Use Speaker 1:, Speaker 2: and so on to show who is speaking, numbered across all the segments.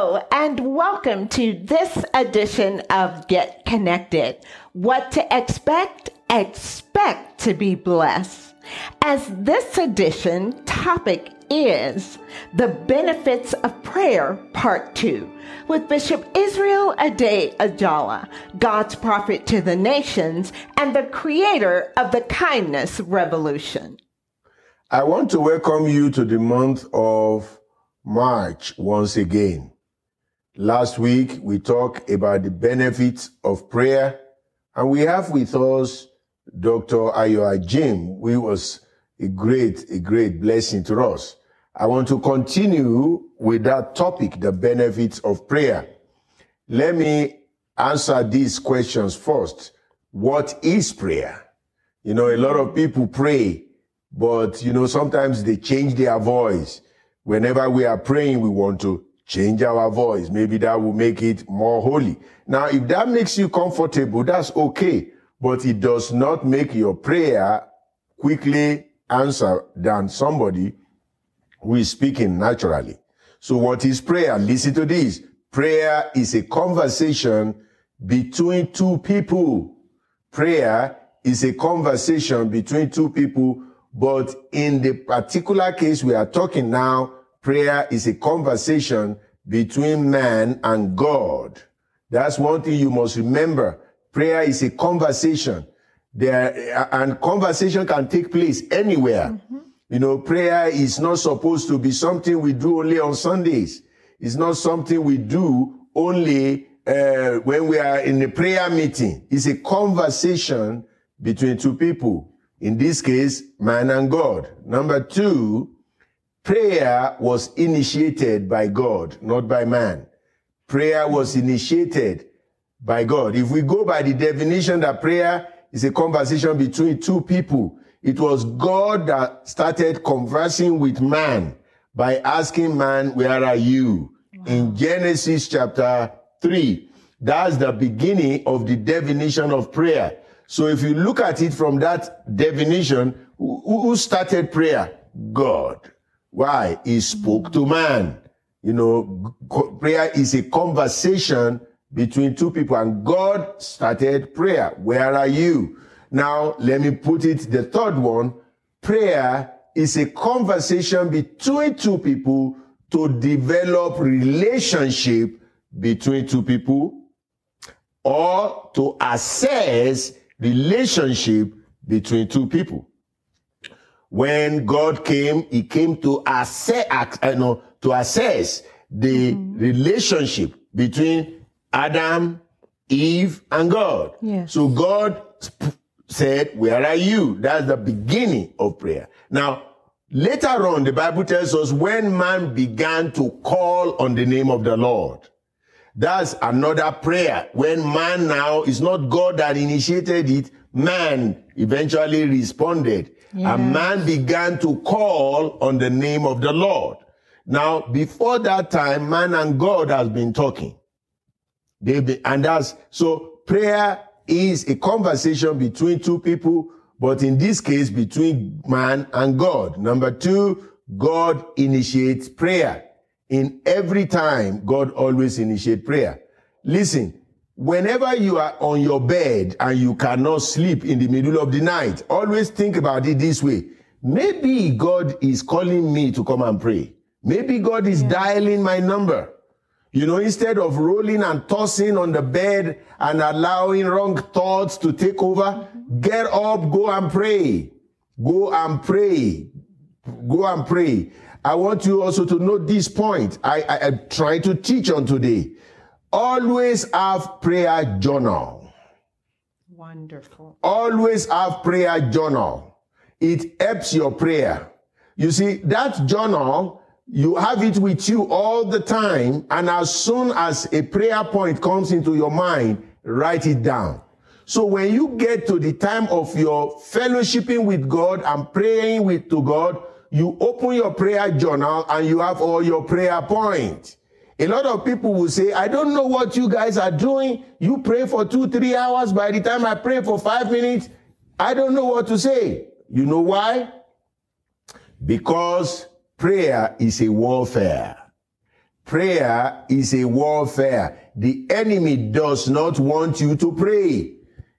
Speaker 1: And welcome to this edition of Get Connected. What to expect? Expect to be blessed. As this edition topic is the benefits of prayer, part two, with Bishop Israel Ade Ajala, God's prophet to the nations and the creator of the kindness revolution.
Speaker 2: I want to welcome you to the month of March once again. Last week we talked about the benefits of prayer, and we have with us Dr. Ayo Jim, who was a great, a great blessing to us. I want to continue with that topic, the benefits of prayer. Let me answer these questions first. What is prayer? You know, a lot of people pray, but you know, sometimes they change their voice. Whenever we are praying, we want to change our voice. Maybe that will make it more holy. Now, if that makes you comfortable, that's okay, but it does not make your prayer quickly answer than somebody who is speaking naturally. So what is prayer? Listen to this. Prayer is a conversation between two people. Prayer is a conversation between two people, but in the particular case we are talking now, prayer is a conversation between man and God. That's one thing you must remember. Prayer is a conversation. There, and conversation can take place anywhere. Mm-hmm. You know, prayer is not supposed to be something we do only on Sundays. It's not something we do only uh, when we are in a prayer meeting. It's a conversation between two people. In this case, man and God. Number two, prayer was initiated by God, not by man. Prayer was initiated by God. If we go by the definition that prayer is a conversation between two people, it was God that started conversing with man by asking man, where are you? Wow. In Genesis chapter 3. That's the beginning of the definition of prayer. So if you look at it from that definition, who started prayer? God. Why? He spoke to man. You know, prayer is a conversation between two people and God started prayer. Where are you? Now, let me put it the third one. Prayer is a conversation between two people to develop relationship between two people or to assess relationship between two people. When God came, he came to assess, uh, no, to assess the mm-hmm. relationship between Adam, Eve, and God. Yes. So God said, where are you? That's the beginning of prayer. Now, later on, the Bible tells us when man began to call on the name of the Lord. That's another prayer. When man now, is not God that initiated it, man eventually responded. Yeah. And man began to call on the name of the Lord. Now, before that time, man and God has been talking. They be, and that's, so prayer is a conversation between two people, but in this case, between man and God. Number two, God initiates prayer. In every time, God always initiates prayer. Listen, whenever you are on your bed and you cannot sleep in the middle of the night, always think about it this way. Maybe God is calling me to come and pray. Maybe God is yeah. dialing my number. You know, instead of rolling and tossing on the bed and allowing wrong thoughts to take over, get up, go and pray. Go and pray. Go and pray. I want you also to note this point. I, I, I try to teach on today. Always have prayer journal.
Speaker 1: Wonderful.
Speaker 2: Always have prayer journal. It helps your prayer. You see, that journal, you have it with you all the time. And as soon as a prayer point comes into your mind, write it down. So when you get to the time of your fellowshipping with God and praying with to God, you open your prayer journal and you have all your prayer points. A lot of people will say, I don't know what you guys are doing. You pray for two, three hours. By the time I pray for five minutes, I don't know what to say. You know why? Because prayer is a warfare. Prayer is a warfare. The enemy does not want you to pray.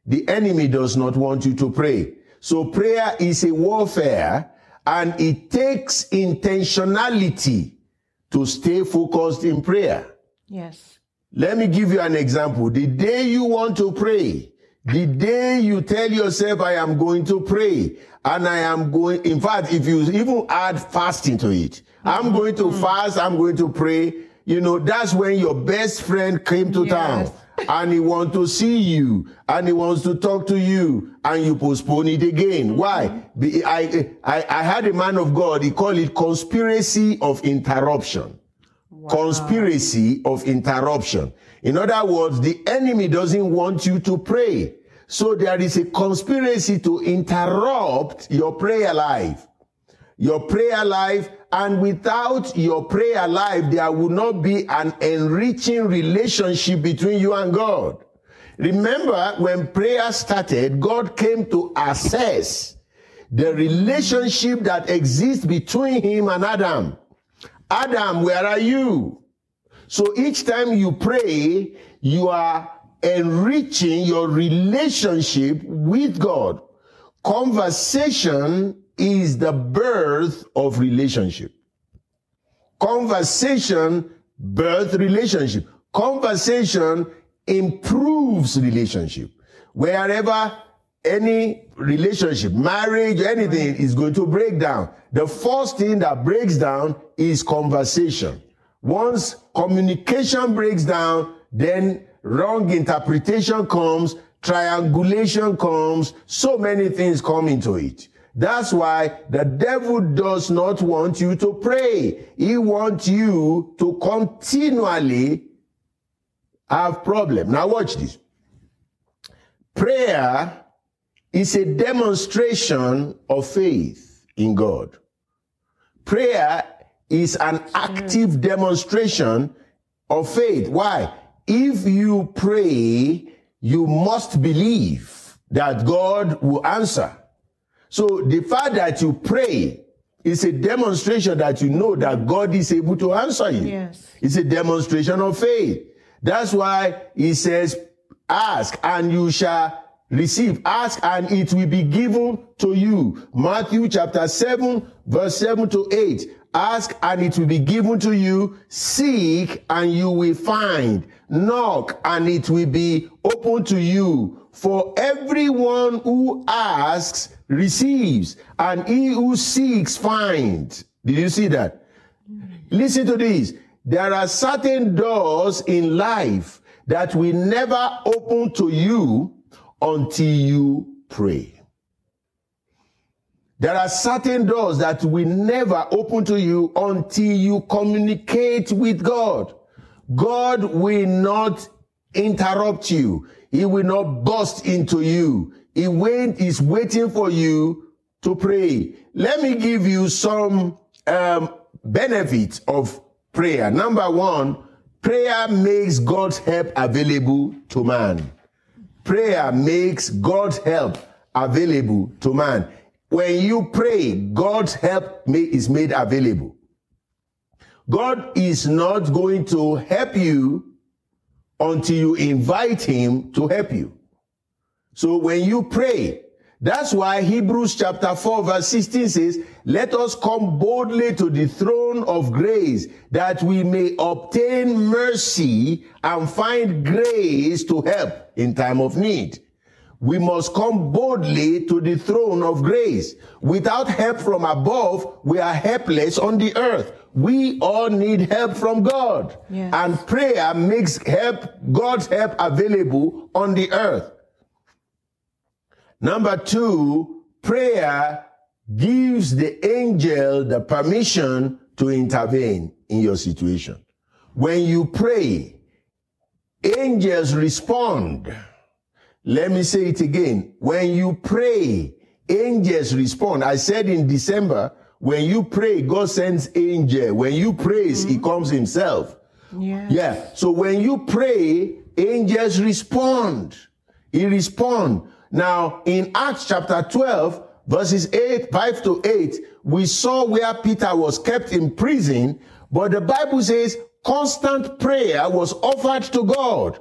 Speaker 2: The enemy does not want you to pray. So prayer is a warfare and it takes intentionality to stay focused in prayer.
Speaker 1: Yes.
Speaker 2: Let me give you an example. The day you want to pray, the day you tell yourself, I am going to pray, and I am going, in fact, if you even add fasting to it, I'm mm-hmm. going to fast, I'm going to pray, you know, that's when your best friend came to yes. town and he wants to see you and he wants to talk to you and you postpone it again. Why? I, I, I had a man of God, he called it conspiracy of interruption. Wow. Conspiracy of interruption. In other words, the enemy doesn't want you to pray. So there is a conspiracy to interrupt your prayer life. Your prayer life and without your prayer life, there will not be an enriching relationship between you and God. Remember, when prayer started, God came to assess the relationship that exists between him and Adam. Adam, where are you? So each time you pray, you are enriching your relationship with God. Conversation is the birth of relationship. Conversation birth relationship. Conversation improves relationship. Wherever any relationship, marriage, anything is going to break down, the first thing that breaks down is conversation. Once communication breaks down, then wrong interpretation comes, triangulation comes, so many things come into it. That's why the devil does not want you to pray. He wants you to continually have problem. Now watch this. Prayer is a demonstration of faith in God. Prayer is an active demonstration of faith. Why? If you pray, you must believe that God will answer. So the fact that you pray is a demonstration that you know that God is able to answer you.
Speaker 1: Yes.
Speaker 2: It's a demonstration of faith. That's why he says, ask and you shall receive. Ask and it will be given to you. Matthew chapter 7 verse 7 to 8. Ask and it will be given to you. Seek and you will find. Knock and it will be open to you. For everyone who asks receives, and he who seeks finds. Did you see that? Listen to this. There are certain doors in life that will never open to you until you pray. There are certain doors that will never open to you until you communicate with God. God will not interrupt you. He will not burst into you. He wait, is waiting for you to pray. Let me give you some um, benefits of prayer. Number one, prayer makes God's help available to man. Prayer makes God's help available to man. When you pray, God's help is made available. God is not going to help you until you invite him to help you. So when you pray, that's why Hebrews chapter 4 verse 16 says, let us come boldly to the throne of grace that we may obtain mercy and find grace to help in time of need. We must come boldly to the throne of grace. Without help from above, we are helpless on the earth. We all need help from God. Yes. And prayer makes help, God's help available on the earth. Number two, prayer gives the angel the permission to intervene in your situation. When you pray, angels respond. Let me say it again. When you pray, angels respond. I said in December, when you pray, God sends angel. When you praise, mm-hmm. he comes himself.
Speaker 1: Yes.
Speaker 2: Yeah. So when you pray, angels respond. He respond. Now in Acts chapter 12, verses 8, 5 to 8, we saw where Peter was kept in prison, but the Bible says constant prayer was offered to God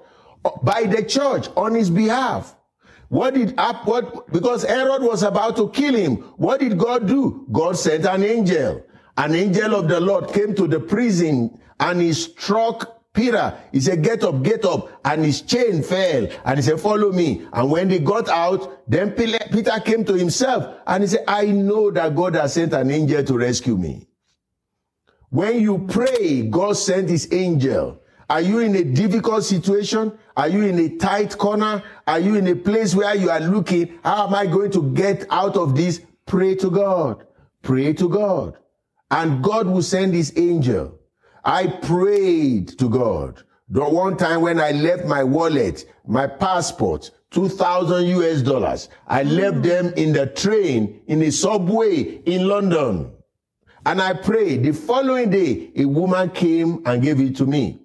Speaker 2: by the church on his behalf. What did up what because Herod was about to kill him? What did God do? God sent an angel. An angel of the Lord came to the prison and he struck Peter. He said, Get up, get up. And his chain fell. And he said, Follow me. And when they got out, then Peter came to himself and he said, I know that God has sent an angel to rescue me. When you pray, God sent his angel. Are you in a difficult situation? Are you in a tight corner? Are you in a place where you are looking, how am I going to get out of this? Pray to God. Pray to God. And God will send his angel. I prayed to God. The one time when I left my wallet, my passport, 2000 US dollars, I left hmm. them in the train, in the subway in London. And I prayed. The following day, a woman came and gave it to me.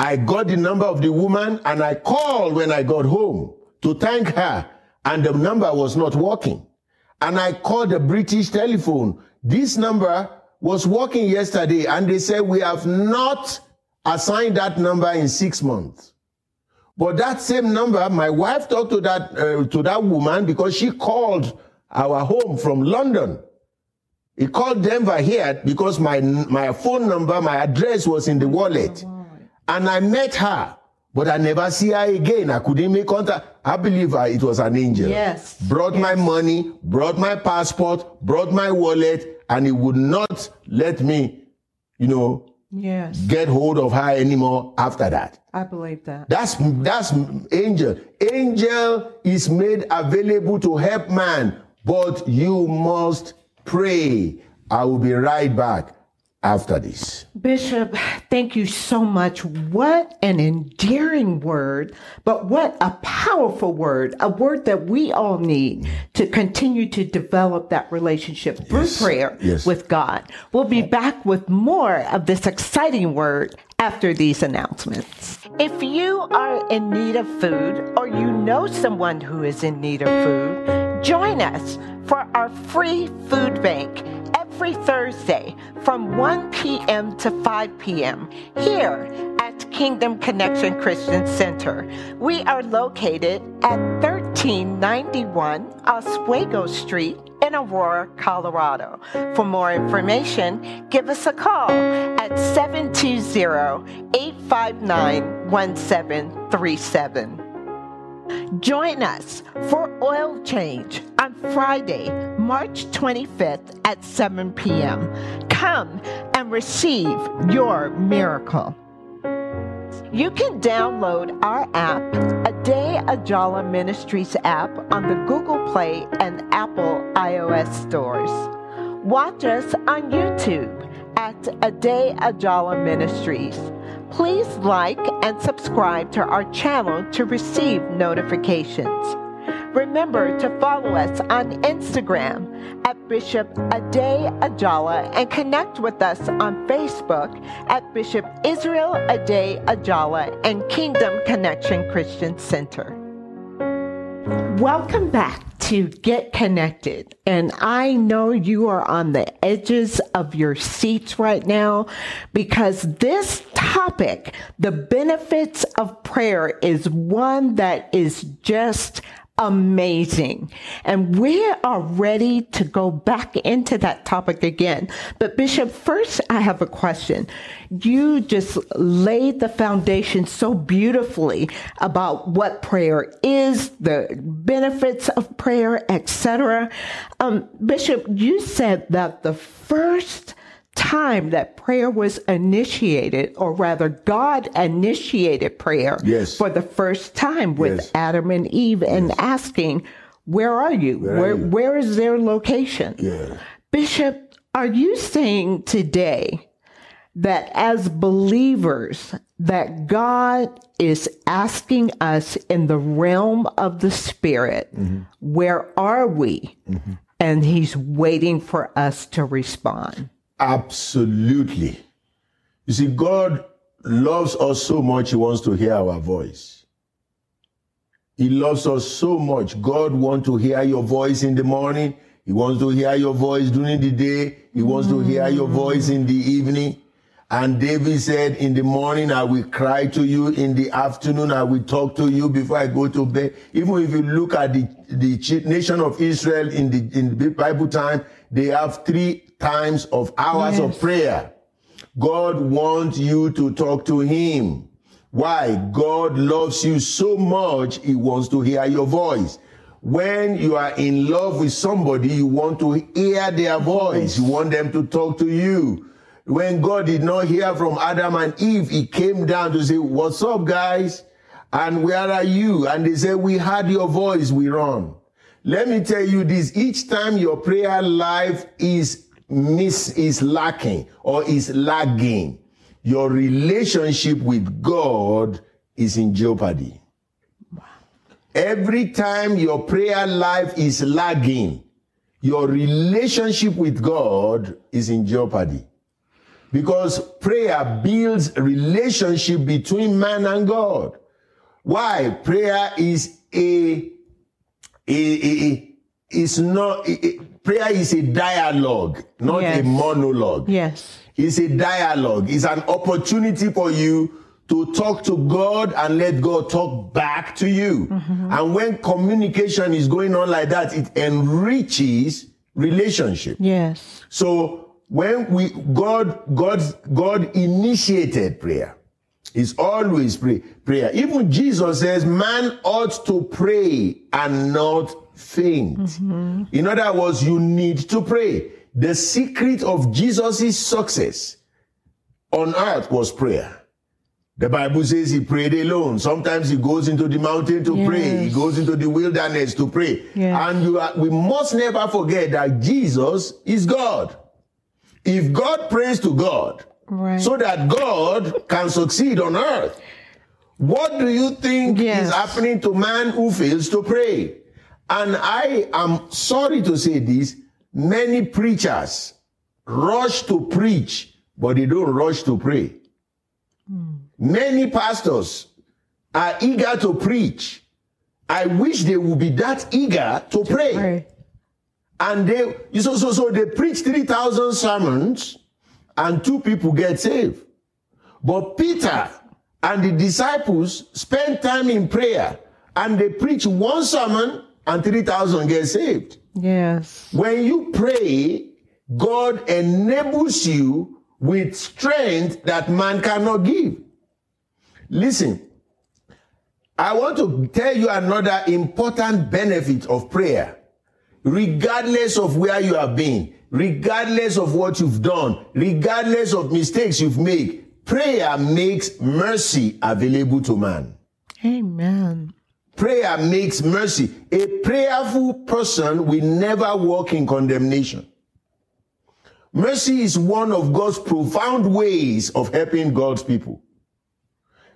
Speaker 2: I got the number of the woman and I called when I got home to thank her and the number was not working. And I called the British telephone. This number was working yesterday and they said we have not assigned that number in six months. But that same number, my wife talked to that, uh, to that woman because she called our home from London. He called Denver here because my, my phone number, my address was in the wallet. And I met her, but I never see her again. I couldn't make contact. I believe her, it was an angel.
Speaker 1: Yes.
Speaker 2: Brought
Speaker 1: yes.
Speaker 2: my money, brought my passport, brought my wallet, and he would not let me, you know,
Speaker 1: yes.
Speaker 2: get hold of her anymore after that.
Speaker 1: I believe that.
Speaker 2: That's that's angel. Angel is made available to help man, but you must pray. I will be right back after this.
Speaker 1: Bishop, thank you so much. What an endearing word, but what a powerful word, a word that we all need to continue to develop that relationship through yes. prayer
Speaker 2: yes.
Speaker 1: with God. We'll be back with more of this exciting word after these announcements. If you are in need of food or you know someone who is in need of food, join us for our free food bank every Thursday from 1 p.m. to 5 p.m. here at Kingdom Connection Christian Center. We are located at 1391 Oswego Street in Aurora, Colorado. For more information, give us a call at 720-859-1737. Join us for oil change on Friday, March 25th at 7 p.m. Come and receive your miracle. You can download our app, A Day Ajala Ministries app, on the Google Play and Apple iOS stores. Watch us on YouTube at Ade Ajala Ministries. Please like and subscribe to our channel to receive notifications. Remember to follow us on Instagram at Bishop Ade Ajala and connect with us on Facebook at Bishop Israel Ade Ajala and Kingdom Connection Christian Center. Welcome back to Get Connected. And I know you are on the edges of your seats right now because this topic, the benefits of prayer, is one that is just amazing. And we are ready to go back into that topic again. But Bishop, first I have a question. You just laid the foundation so beautifully about what prayer is, the benefits of prayer, etc. Um, Bishop, you said that the first time that prayer was initiated, or rather, God initiated prayer
Speaker 2: yes.
Speaker 1: for the first time with
Speaker 2: yes.
Speaker 1: Adam and Eve and asking, Where are you?
Speaker 2: Where are
Speaker 1: where,
Speaker 2: you?
Speaker 1: where is their location?
Speaker 2: Yeah.
Speaker 1: Bishop, are you saying today that as believers that God is asking us in the realm of the spirit, mm-hmm. where are we? Mm-hmm. And he's waiting for us to respond.
Speaker 2: Absolutely. You see, God loves us so much, He wants to hear our voice. He loves us so much. God wants to hear your voice in the morning. He wants to hear your voice during the day. He wants to hear your voice in the evening. And David said, In the morning I will cry to you, in the afternoon I will talk to you before I go to bed. Even if you look at the, the nation of Israel in the, in the Bible time, they have three times of hours of prayer. God wants you to talk to Him. Why? God loves you so much, He wants to hear your voice. When you are in love with somebody, you want to hear their voice. You want them to talk to you. When God did not hear from Adam and Eve, He came down to say, What's up, guys? And where are you? And they said, We heard your voice, we run. Let me tell you this each time your prayer life is miss is lacking or is lagging, your relationship with God is in jeopardy. Every time your prayer life is lagging, your relationship with God is in jeopardy. Because prayer builds relationship between man and God. Why? Prayer is a, a, a, a is not prayer is a dialogue, not a monologue.
Speaker 1: Yes.
Speaker 2: It's a dialogue. It's an opportunity for you to talk to God and let God talk back to you. Mm-hmm. And when communication is going on like that, it enriches relationship.
Speaker 1: Yes.
Speaker 2: So when we God God God initiated prayer. It's always pray, prayer. Even Jesus says man ought to pray and not faint. In other words, you need to pray. The secret of Jesus' success on earth was prayer. The Bible says he prayed alone. Sometimes he goes into the mountain to pray. He goes into the wilderness to pray.
Speaker 1: Yes.
Speaker 2: And you are, we must never forget that Jesus is God. If God prays to God,
Speaker 1: Right.
Speaker 2: so that God can succeed on earth, what do you think
Speaker 1: Yes.
Speaker 2: is happening to man who fails to pray? And I am sorry to say this, many preachers rush to preach, but they don't rush to pray. Hmm. Many pastors are eager to preach. I wish they would be that eager to pray.
Speaker 1: Right.
Speaker 2: And they so so so they preach 3,000 sermons and two people get saved. But Peter and the disciples spend time in prayer and they preach one sermon and 3,000 get saved.
Speaker 1: Yes.
Speaker 2: When you pray, God enables you with strength that man cannot give. Listen, I want to tell you another important benefit of prayer. Regardless of where you have been, regardless of what you've done, regardless of mistakes you've made, prayer makes mercy available to man.
Speaker 1: Amen.
Speaker 2: Prayer makes mercy. A prayerful person will never walk in condemnation. Mercy is one of God's profound ways of helping God's people.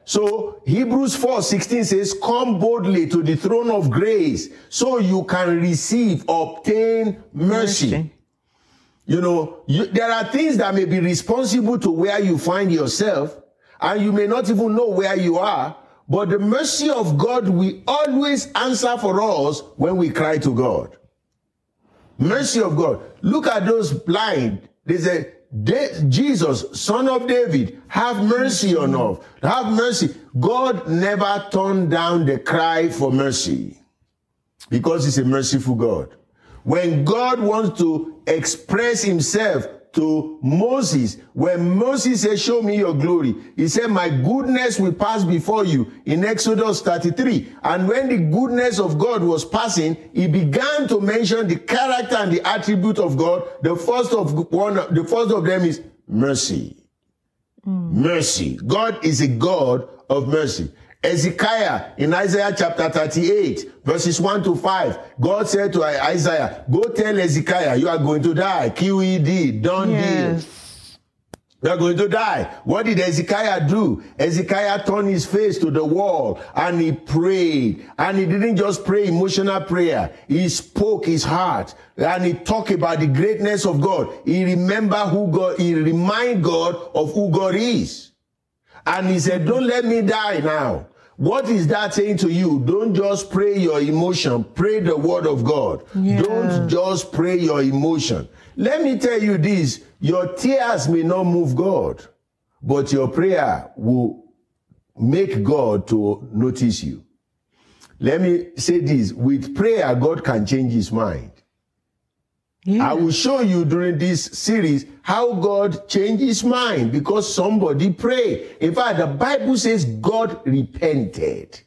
Speaker 2: So Hebrews 4 16 says, Come boldly to the throne of grace so you can receive, obtain mercy.
Speaker 1: Mercy.
Speaker 2: You know, you, there are things that may be responsible to where you find yourself, and you may not even know where you are, but the mercy of God will always answer for us when we cry to God. Mercy of God. Look at those blind. They say, "Da- Jesus, son of David, have mercy on us. Have mercy. God never turned down the cry for mercy because he's a merciful God. When God wants to express himself to Moses, when Moses said, Show me your glory, he said, My goodness will pass before you in Exodus 33. And when the goodness of God was passing, he began to mention the character and the attribute of God. The first of one, the first of them is mercy. Hmm. Mercy. God is a God of mercy. Ezekiah in Isaiah chapter 38, verses 1 to 5, God said to Isaiah, Go tell Ezekiah, you are going to die. QED, done
Speaker 1: Yes.
Speaker 2: deal. You are going to die. What did Ezekiah do? Ezekiah turned his face to the wall and he prayed. And he didn't just pray emotional prayer. He spoke his heart and he talked about the greatness of God. He remember who God, he remind God of who God is. And he said, don't let me die now. What is that saying to you? Don't just pray your emotion. Pray the word of God.
Speaker 1: Yeah.
Speaker 2: Don't just pray your emotion. Let me tell you this. Your tears may not move God, but your prayer will make God to notice you. Let me say this. With prayer, God can change his mind.
Speaker 1: Yeah.
Speaker 2: I will show you during this series how God changed his mind because somebody prayed. In fact, the Bible says God repented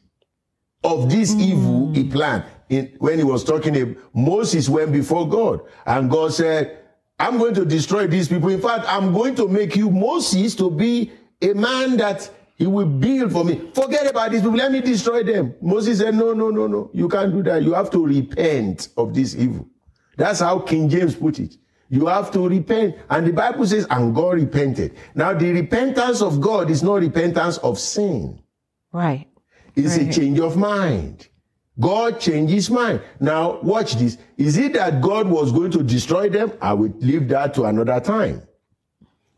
Speaker 2: of this mm. evil he planned. In, when he was talking, to Moses went before God and God said, I'm going to destroy these people. In fact, I'm going to make you Moses to be a man that he will build for me. Forget about these people. Let me destroy them. Moses said, no, no, no, no. You can't do that. You have to repent of this evil. That's how King James put it. You have to repent. And the Bible says, and God repented. Now, the repentance of God is not repentance of sin.
Speaker 1: right.
Speaker 2: It's a change of mind. God changed his mind. Now, watch this. Is it that God was going to destroy them? I will leave that to another time.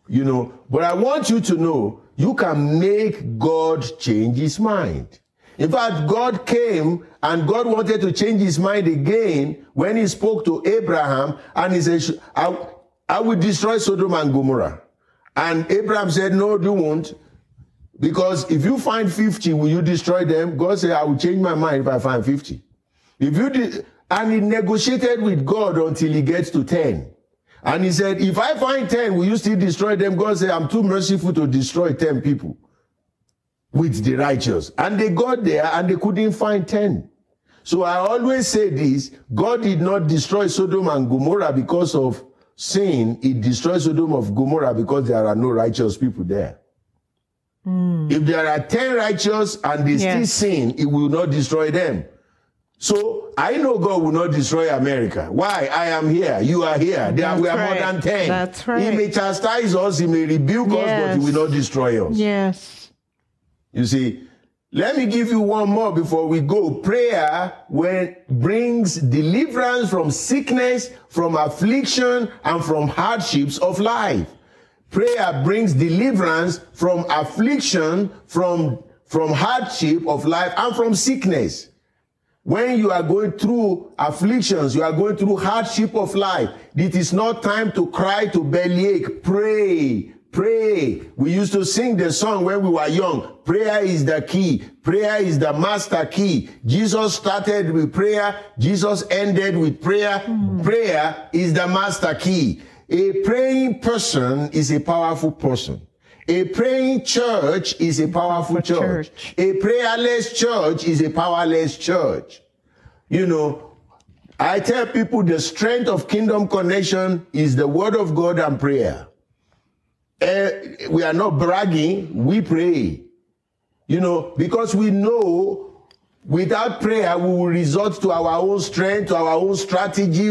Speaker 2: You know, but I want you to know you can make God change his mind. In fact, God came and God wanted to change his mind again when he spoke to Abraham and he said, I, I will destroy Sodom and Gomorrah. And Abraham said, No, you won't. Because if you find 50, will you destroy them? God said, I will change my mind if I find 50. If you did, and he negotiated with God until he gets to 10. And he said, if I find 10, will you still destroy them? God said, I'm too merciful to destroy 10 people with the righteous. And they got there and they couldn't find 10. So I always say this, God did not destroy Sodom and Gomorrah because of sin. He destroyed Sodom and Gomorrah because there are no righteous people there. Hmm. If there are 10 righteous and they still sin, it will not destroy them. So I know God will not destroy America. Why? I am here. You are here. There
Speaker 1: That's
Speaker 2: we are
Speaker 1: right.
Speaker 2: more than 10.
Speaker 1: That's right.
Speaker 2: He may chastise us, he may rebuke us, but he will not destroy us.
Speaker 1: Yes.
Speaker 2: You see, let me give you one more before we go. Prayer when brings deliverance from sickness, from affliction, and from hardships of life. Prayer brings deliverance from affliction, from, from hardship of life, and from sickness. When you are going through afflictions, you are going through hardship of life, it is not time to cry to bellyache. Pray, pray. We used to sing the song when we were young. Prayer is the key. Prayer is the master key. Jesus started with prayer. Jesus ended with prayer. Hmm. Prayer is the master key. A praying person is a powerful person. A praying church is a powerful church.
Speaker 1: church.
Speaker 2: A prayerless church is a powerless church. You know, I tell people the strength of kingdom connection is the word of God and prayer. Eh, we are not bragging, we pray. You know, because we know without prayer we will resort to our own strength, to our own strategy.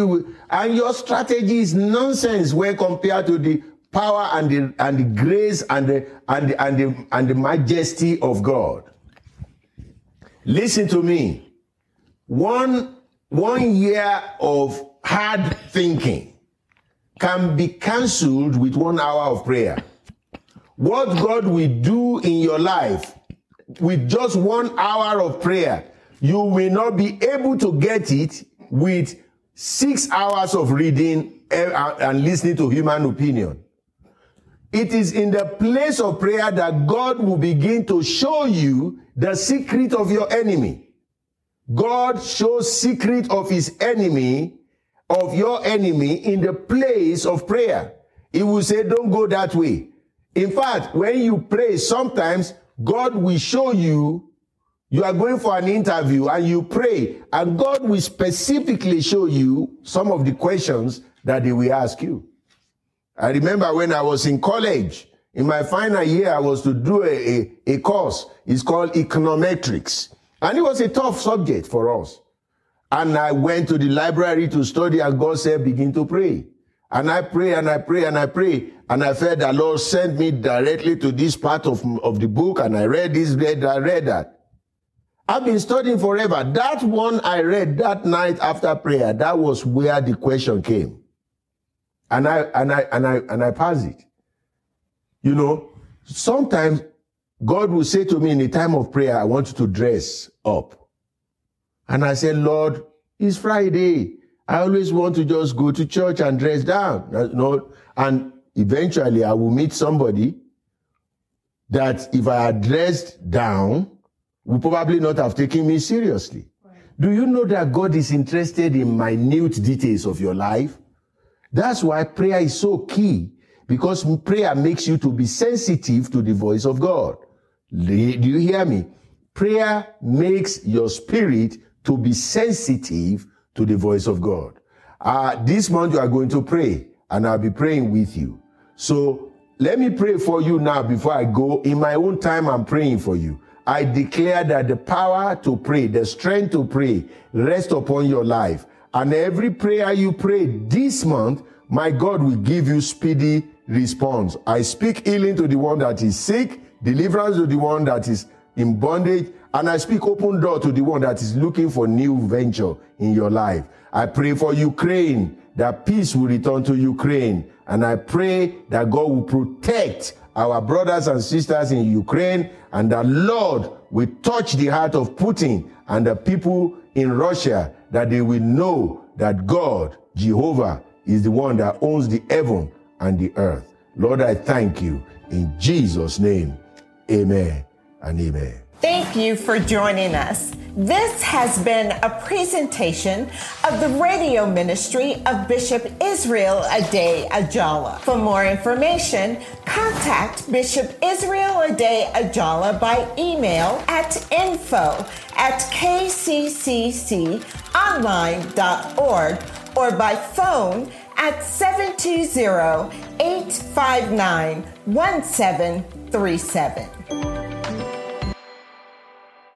Speaker 2: And your strategy is nonsense when compared to the power and the and the grace and the and the, and the, and the majesty of God. Listen to me. One one year of hard thinking can be cancelled with one hour of prayer. What God will do in your life with just one hour of prayer, you will not be able to get it with six hours of reading eh, and listening to human opinion. It is in the place of prayer that God will begin to show you the secret of your enemy. God shows secret of his enemy, of your enemy in the place of prayer. He will say, don't go that way. In fact, when you pray, sometimes God will show you, you are going for an interview and you pray, and God will specifically show you some of the questions that they will ask you. I remember when I was in college, In my final year, I was to do a, a, a course. It's called econometrics. And it was a tough subject for us. And I went to the library to study and God said, begin to pray. And I pray and I pray and I pray. And I felt the Lord sent me directly to this part of, of the book and I read this, read that, read that. I've been studying forever. That one I read that night after prayer, that was where the question came. And I, and I, and I, and I passed it. You know, sometimes God will say to me in a time of prayer, I want you to dress up. And I said, Lord, it's Friday. I always want to just go to church and dress down. You know, and eventually I will meet somebody that if I had dressed down, would probably not have taken me seriously. Right. Do you know that God is interested in minute details of your life? That's why prayer is so key because prayer makes you to be sensitive to the voice of God. Do you hear me? Prayer makes your spirit to be sensitive to the voice of God. Uh, this month you are going to pray and I'll be praying with you. So let me pray for you now before I go. In my own time, I'm praying for you. I declare that the power to pray, the strength to pray, rest upon your life. And every prayer you pray this month, my God will give you speedy response. I speak healing to the one that is sick, deliverance to the one that is in bondage, and I speak open door to the one that is looking for new venture in your life. I pray for Ukraine that peace will return to Ukraine. And I pray that God will protect our brothers and sisters in Ukraine and that Lord will touch the heart of Putin and the people in Russia that they will know that God, Jehovah, is the one that owns the heaven and the earth. Lord, I thank you in Jesus' name. Amen
Speaker 3: Thank you for joining us. This has been a presentation of the radio ministry of Bishop Israel Ade Ajala. For more information, contact Bishop Israel Ade Ajala by email at info at kccconline.org or by phone at 720 859 1737.